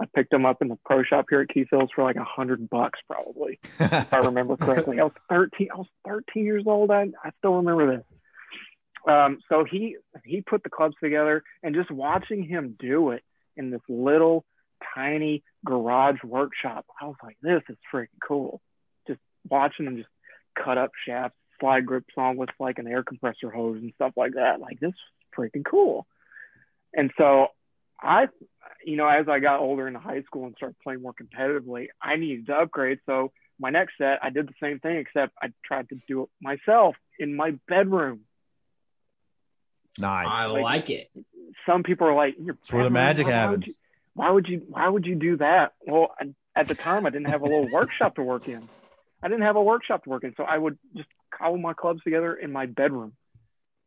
I picked them up in the pro shop here at Hills for like a hundred bucks, probably, if I remember [laughs] correctly. I was 13. I was 13 years old. I, I still remember this. Um, so he he put the clubs together, and just watching him do it in this little tiny garage workshop, I was like, this is freaking cool. Just watching him just cut up shafts, slide grips on with like an air compressor hose and stuff like that. Like this is freaking cool. And so I, you know, as I got older in high school and started playing more competitively, I needed to upgrade. So my next set, I did the same thing, except I tried to do it myself in my bedroom. Nice. I like it. Some people are like, That's where the magic Why would happens. you- why would you why would you do that well I, at the time i didn't have a little workshop to work in i didn't have a workshop to work in so i would just cobble my clubs together in my bedroom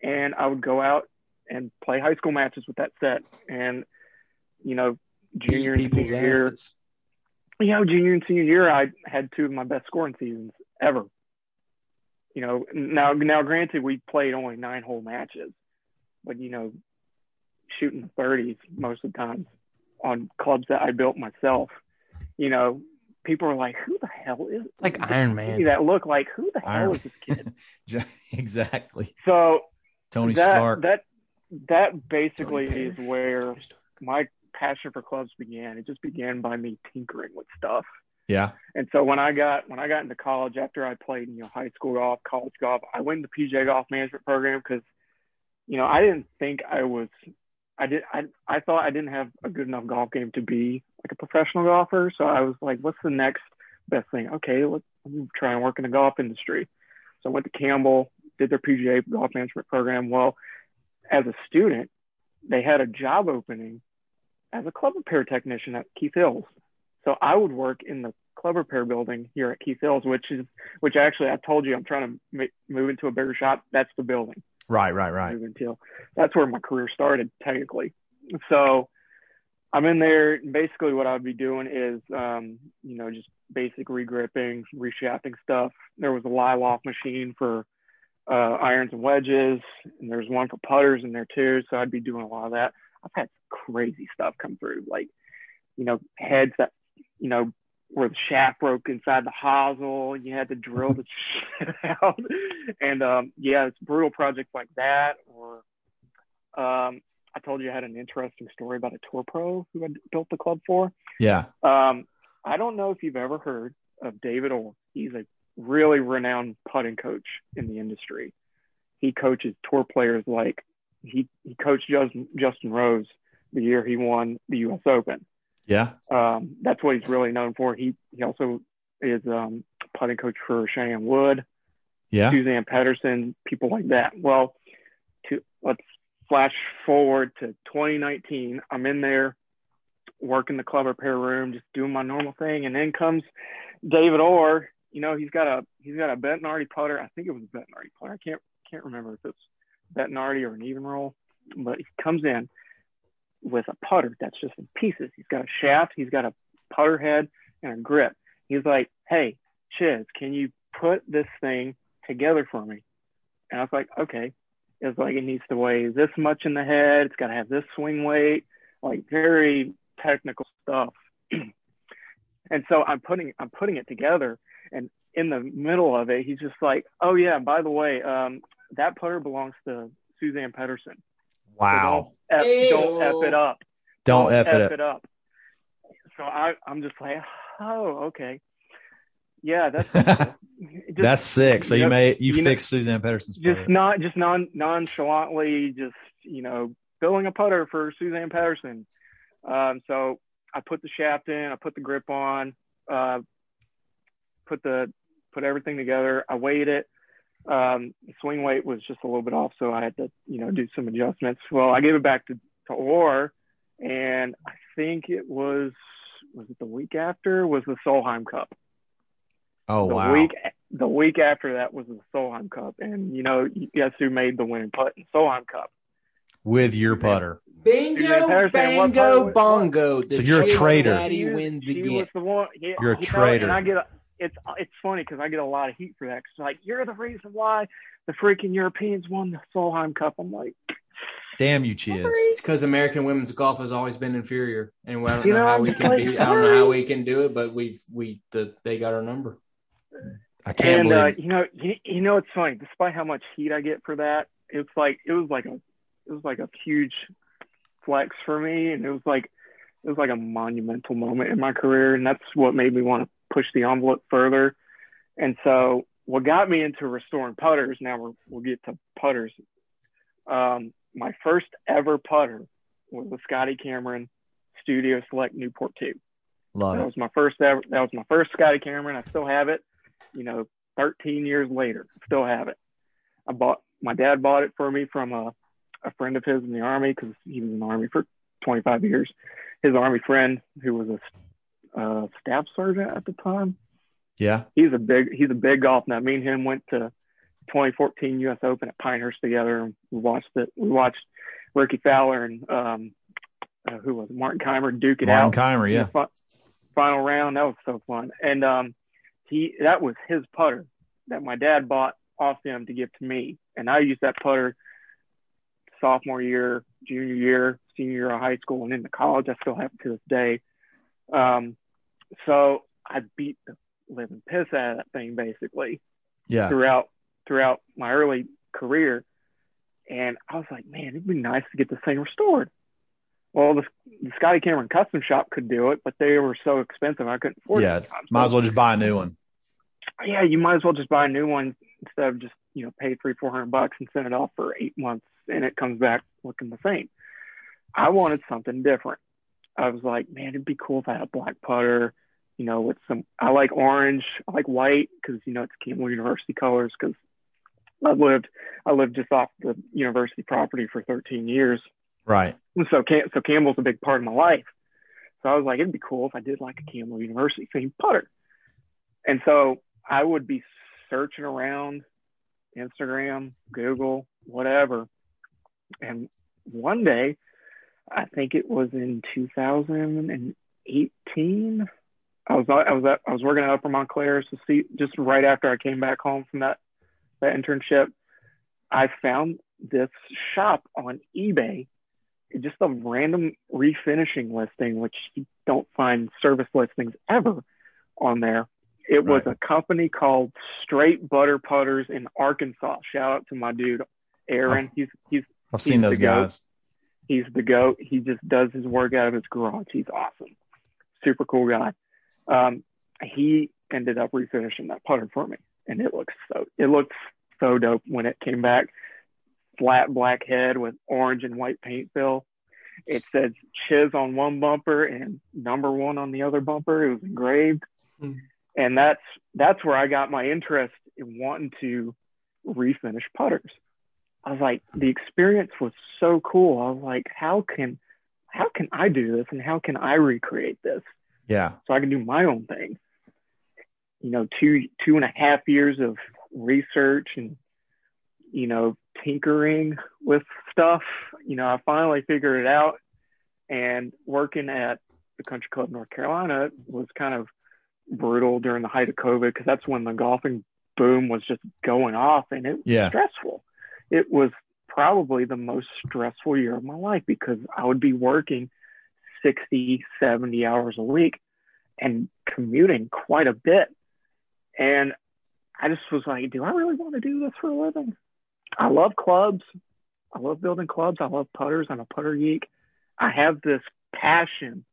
and i would go out and play high school matches with that set and you know junior and senior year you know junior and senior year i had two of my best scoring seasons ever you know now now granted we played only nine whole matches but you know shooting 30s most of the time on clubs that I built myself. You know, people are like, "Who the hell is?" It's like Iron Man. that look like, "Who the hell is this kid?" [laughs] exactly. So Tony that Stark. that that basically is where my passion for clubs began. It just began by me tinkering with stuff. yeah. And so when I got when I got into college after I played you know high school golf, college golf, I went to PGA Golf Management Program because you know I didn't think I was I did I I thought I didn't have a good enough golf game to be like a professional golfer. So I was like, what's the next best thing? Okay, let's let me try and work in the golf industry. So I went to Campbell, did their PGA golf management program. Well, as a student, they had a job opening as a club repair technician at Keith Hills. So I would work in the club repair building here at Keith Hills, which is which actually I told you I'm trying to move into a bigger shop. That's the building Right, right, right. move into. That's where my career started technically So I'm in there. and Basically, what I'd be doing is, um, you know, just basic regripping, reshafting stuff. There was a live off machine for uh, irons and wedges, and there's one for putters in there too. So I'd be doing a lot of that. I've had crazy stuff come through, like, you know, heads that, you know, where the shaft broke inside the hosel. You had to drill the [laughs] shit out. And um, yeah, it's brutal projects like that. Or um, I told you I had an interesting story about a tour pro who I built the club for. Yeah. Um, I don't know if you've ever heard of David Orr. He's a really renowned putting coach in the industry. He coaches tour players like he, he coached Justin, Justin Rose the year he won the U.S. Open. Yeah. Um, that's what he's really known for. He he also is um, putting coach for Cheyenne Wood, Yeah. Suzann Pettersen, people like that. Well, to let's flash forward to 2019. I'm in there working the club repair room, just doing my normal thing, and then comes David Orr. You know, he's got a he's got a Bettinardi putter. I think it was a Bettinardi putter. I can't can't remember if it's Bettinardi or an Evnroll, but he comes in with a putter that's just in pieces. He's got a shaft, he's got a putter head, and a grip. He's like, "Hey, Chiz, can you put this thing together for me?" And I was like, "Okay." It's like it needs to weigh this much in the head. It's got to have this swing weight, like very technical stuff. [clears throat] and so I'm putting I'm putting it together, and in the middle of it, he's just like, "Oh yeah, by the way, um, that putter belongs to Suzann Pettersen. So Wow. don't F, don't F it up. Don't F it up. So I, I'm just like, oh, okay. Yeah, that's [laughs] just, That's sick. So you Yep. made you, You know- Suzann Pettersen's just putter. not just non nonchalantly just you know filling a putter for Suzann Pettersen. Um, so I put the shaft in, I put the grip on, uh, put the put everything together. I weighed it. Um, the swing weight was just a little bit off, so I had to you know do some adjustments. Well, I gave it back to to Orr, and I think it was was it the week after was the Solheim Cup oh the wow. week the week after that was the Solheim Cup, and you know, guess who made the winning putt in Solheim Cup? With your putter. Bingo, Suzann Pettersen, what bango, bongo. So you're a traitor. Cincinnati wins she again. was the one. Yeah, You're a you know, traitor. and I get a, it's it's funny because I get a lot of heat for that. 'cause it's like you're the reason why the freaking Europeans won the Solheim Cup. I'm like, Damn you, Chiz. It's because American women's golf has always been inferior, and I don't You know know, how I'm we can like, be. I don't know how we can do it, but we've we the, they got our number. I can't and believe uh, you know, you, you know, it's funny. Despite how much heat I get for that, it's like it was like a it was like a huge flex for me, and it was like it was like a monumental moment in my career, and that's what made me want to push the envelope further. And so, what got me into restoring putters? Now we're, we'll get to putters. Um, my first ever putter was a Scotty Cameron Studio Select Newport Two. love That it. was my first ever. That was my first Scotty Cameron. I still have it. You know, 13 years later, still have it. I bought. My dad bought it for me from a a friend of his in the army because he was in the army for 25 years. His army friend, who was a uh, staff sergeant at the time, Yeah. he's a big he's a big golf nut. Me and him went to 2014 U.S. Open at Pinehurst together. and We watched it. We watched Rickie Fowler and um, uh, who was it? Martin Kaymer duke it Ryan out Kaymer, yeah. fi- final round. That was so fun. And um, he that was his putter that my dad bought off him to give to me, and I used that putter sophomore year, junior year, senior year of high school, and into college. I still have it to this day. Um, so I beat the living piss out of that thing basically Yeah. throughout throughout my early career. And I was like, man, it'd be nice to get this thing restored. Well, the, the Scotty Cameron Custom Shop could do it, but they were so expensive I couldn't afford Yeah. it. the. Might as well just buy a new one. yeah, you might as well just buy a new one instead of just you know pay three four hundred bucks and send it off for eight months and it comes back looking the same. I wanted something different. I was like, man, it'd be cool if I had a black putter, you know, with some. I like orange, I like white because you know it's Campbell University colors. Because I lived, I lived just off the university property for 13 years, Right. and so Cam- so Campbell's a big part of my life. So I was like, it'd be cool if I did like a Campbell University themed putter. And so I would be searching around Instagram, Google, whatever. And one day I think it was in 2018. I was I was at, I was working at Upper Montclair, so see, just right after I came back home from that that internship, I found this shop on eBay, just a random refinishing listing, which you don't find service listings ever on there. It was Right. a company called Straight Butter Putters in Arkansas. Shout out to my dude Aaron. He's he's I've He's seen those guys. He's the goat. He just does his work out of his garage. He's awesome. Super cool guy. Um, he ended up refinishing that putter for me, and it looks so it looked so dope when it came back. Flat black head with orange and white paint fill. It says Chiz on one bumper and number one on the other bumper. It was engraved, Hmm. and that's that's where I got my interest in wanting to refinish putters. I was like, the experience was so cool. I was like, how can how can I do this and how can I recreate this Yeah. so I can do my own thing? You know, two two and a half years of research and you know tinkering with stuff. You know, I finally figured it out. And working at the Country Club North Carolina was kind of brutal during the height of COVID because that's when the golfing boom was just going off and it was Yeah. stressful. It was probably the most stressful year of my life because I would be working 60, 70 hours a week and commuting quite a bit. And I just was like, do I really want to do this for a living? I love clubs. I love building clubs. I love putters. I'm a putter geek. I have this passion.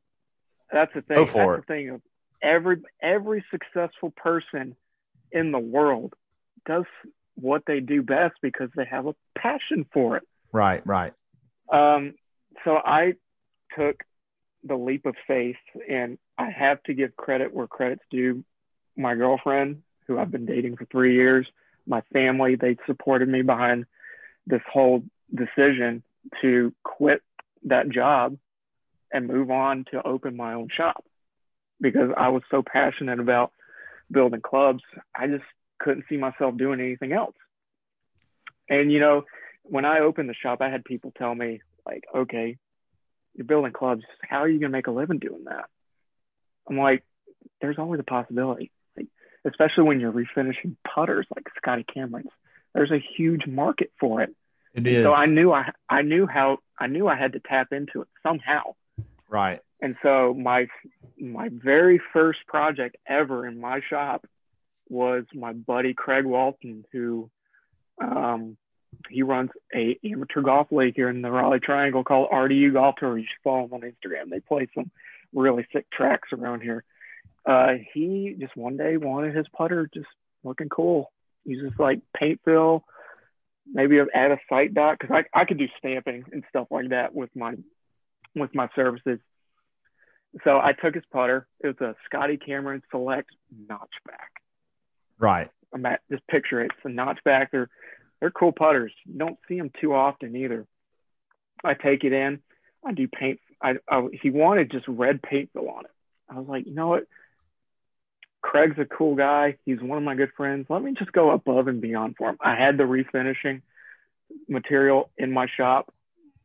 That's the thing. Go for That's it. the thing of every every successful person in the world does what they do best because they have a passion for it. Right. Right. Um, so I took the leap of faith, and I have to give credit where credit's due. My girlfriend, who I've been dating for three years, my family, they supported me behind this whole decision to quit that job and move on to open my own shop because I was so passionate about building clubs. I just couldn't see myself doing anything else. And, you know, when I opened the shop, I had people tell me, like, okay, you're building clubs. How are you going to make a living doing that? I'm like, there's always a possibility, like, especially when you're refinishing putters like Scotty Cameron's. There's a huge market for it. It is. So I knew I, I knew how, I knew I had to tap into it somehow. right. And so my my very first project ever in my shop was my buddy Craig Walton, who um, he runs a amateur golf league here in the Raleigh Triangle called RDU Golf Tour. You should follow him on Instagram. They play some really sick tracks around here. Uh, he just one day wanted his putter just looking cool. He's just like paint fill, maybe add a sight dot because I I could do stamping and stuff like that with my with my services. So I took his putter. It was a Scotty Cameron Select notchback. Right. I'm at just picture it. It's a notchback. They're they're cool putters. Don't see them too often either. I take it in. I do paint. I, I he wanted just red paint fill on it. I was like, you know what? Craig's a cool guy. He's one of my good friends. Let me just go above and beyond for him. I had the refinishing material in my shop,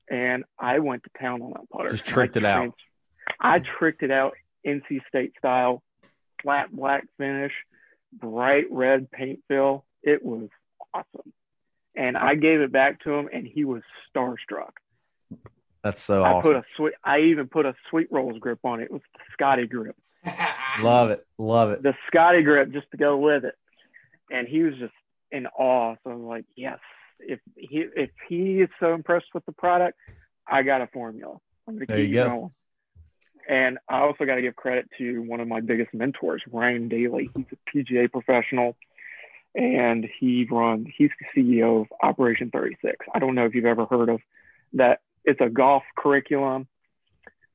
and I went to town on that putter. Just tricked I it out. I tricked it out NC State style, flat black finish, bright red paint fill. It was awesome. And I gave it back to him, and he was starstruck. That's so I put a sweet. I even put a sweet rolls grip on it. It was the Scotty grip, [laughs] Love it. Love it. the Scotty grip, just to go with it. And he was just in awe. So I'm like, yes, if he if he is so impressed with the product, I got a formula. I'm gonna There keep you go. going. And I also got to give credit to one of my biggest mentors, Ryan Dailey. He's a PGA professional, and he runs. He's the CEO of Operation 36. I don't know if you've ever heard of that. It's a golf curriculum.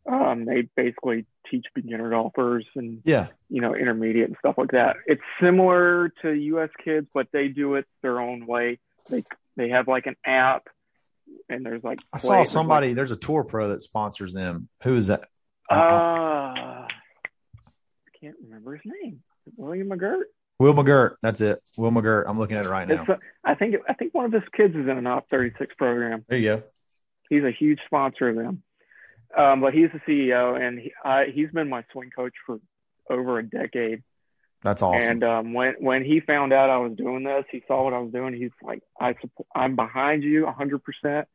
Um, they basically teach beginner golfers and Yeah. you know intermediate and stuff like that. It's similar to U.S. Kids, but they do it their own way. They they have like an app, and there's like I play- saw there's, like, somebody. There's a tour pro that sponsors them. Who is that? Uh, Uh, I can't remember his name. William McGirt. Will McGirt. That's it. Will McGirt. I'm looking at it right now. It's, I think I think one of his kids is in an Op 36 program. There you go. He's a huge sponsor of them. Um, but he's the CEO, and he, uh, he's been my swing coach for over a decade. That's awesome. And um, when when he found out I was doing this, he saw what I was doing. He's like, I support, I'm behind you 100. percent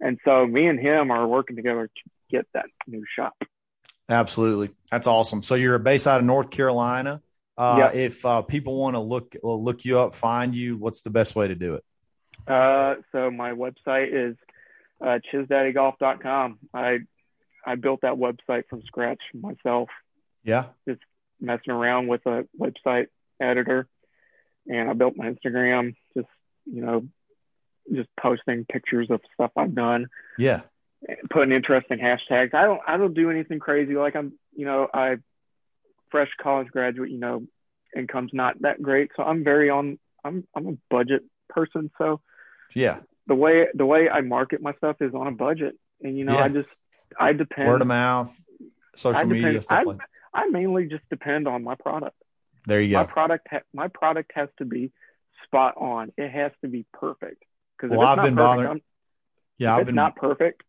And so me and him are working together to get that new shop. Absolutely, that's awesome. So you're based out of North Carolina. Uh, Yeah. If uh, people want to look look you up, find you, what's the best way to do it? Uh, so my website is uh, chizdaddy.golf.com. I I built that website from scratch myself, Yeah, Just messing around with a website editor, and I built my Instagram. Just you know, just posting pictures of stuff I've done, yeah, putting interesting hashtags. I don't I don't do anything crazy. Like I'm you know I fresh college graduate. You know, income's not that great, so I'm very on. I'm I'm a budget person, so yeah. the way the way I market my stuff is on a budget, and you know Yeah. I just I depend Word of mouth, social I depend- media stuff I, like. I mainly just depend on my product. There you My go. product ha- my product has to be spot on. It has to be perfect. Because Well, if it's I've been perfect, bothered- I'm, Yeah, I've it's been not perfect,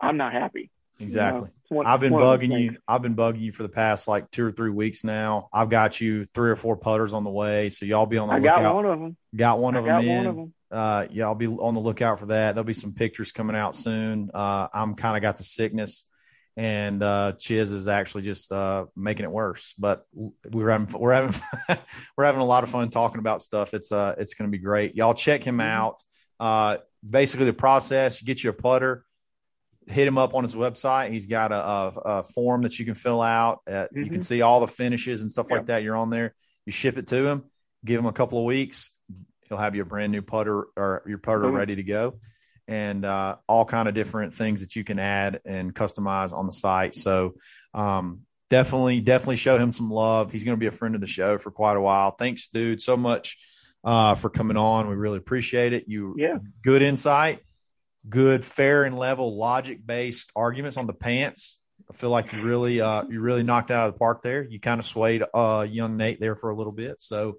I'm not happy. you know? exactly. One- I've been one of those bugging you. I've been bugging you for the past like two or three weeks now. I've got you three or four putters on the way, so y'all be on the I lookout. got one of them. Got one I of got them in. one of them. Uh, yeah, I'll be on the lookout for that. There'll be some pictures coming out soon. Uh, I'm kind of got the sickness, and uh, Chiz is actually just uh, making it worse. But we're having we're having [laughs] we're having a lot of fun talking about stuff. It's uh it's going to be great. Y'all check him out. Uh, basically the process: you get you a putter, hit him up on his website. He's got a, a, a form that you can fill out. Uh, You can Mhm. see all the finishes and stuff like that. You're on there. You ship it to him. Give him a couple of weeks. He'll have your brand new putter or your putter Boom. ready to go, and uh, all kind of different things that you can add and customize on the site. So um, definitely, definitely show him some love. He's going to be a friend of the show for quite a while. Thanks, dude, so much uh, for coming on. We really appreciate it. You Yeah. good insight, good, fair and level, logic based arguments on the pants. I feel like you really, uh, you really knocked out of the park there. You kind of swayed uh, young Nate there for a little bit. So,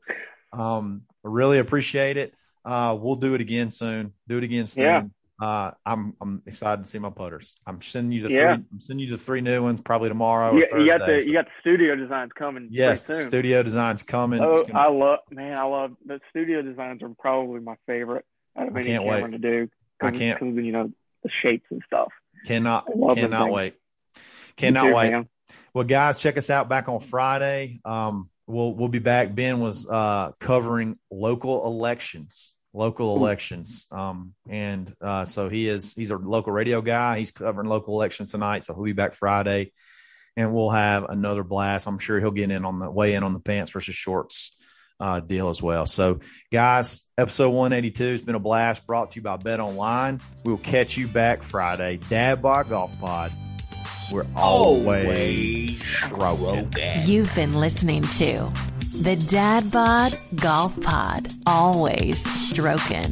um, I really appreciate it. Uh, we'll do it again soon. Do it again soon. Yeah. Uh, I'm I'm excited to see my putters. I'm sending you the Yeah. three. I'm sending you the three new ones probably tomorrow. Or You, you got Thursday. the you got the studio designs coming. yes, soon. studio designs coming. Oh, gonna- I love man, I love the studio designs are probably my favorite out of I any Cameron wait. to do. I can't- you know the shapes and stuff. cannot cannot wait. Cannot too, wait. man. Well, guys, check us out back on Friday. Um, we'll we'll be back. Ben was uh, covering local elections, local elections, um, and uh, so he is he's a local radio guy. He's covering local elections tonight, so he'll be back Friday, and we'll have another blast. I'm sure he'll get in on the way in on the pants versus shorts uh, deal as well. So, guys, episode 182 has been a blast. Brought to you by Bet Online. We'll catch you back Friday. Dad Bod Golf Pod. We're always stroking. You've been listening to the Dad Bod Golf Pod. Always stroking.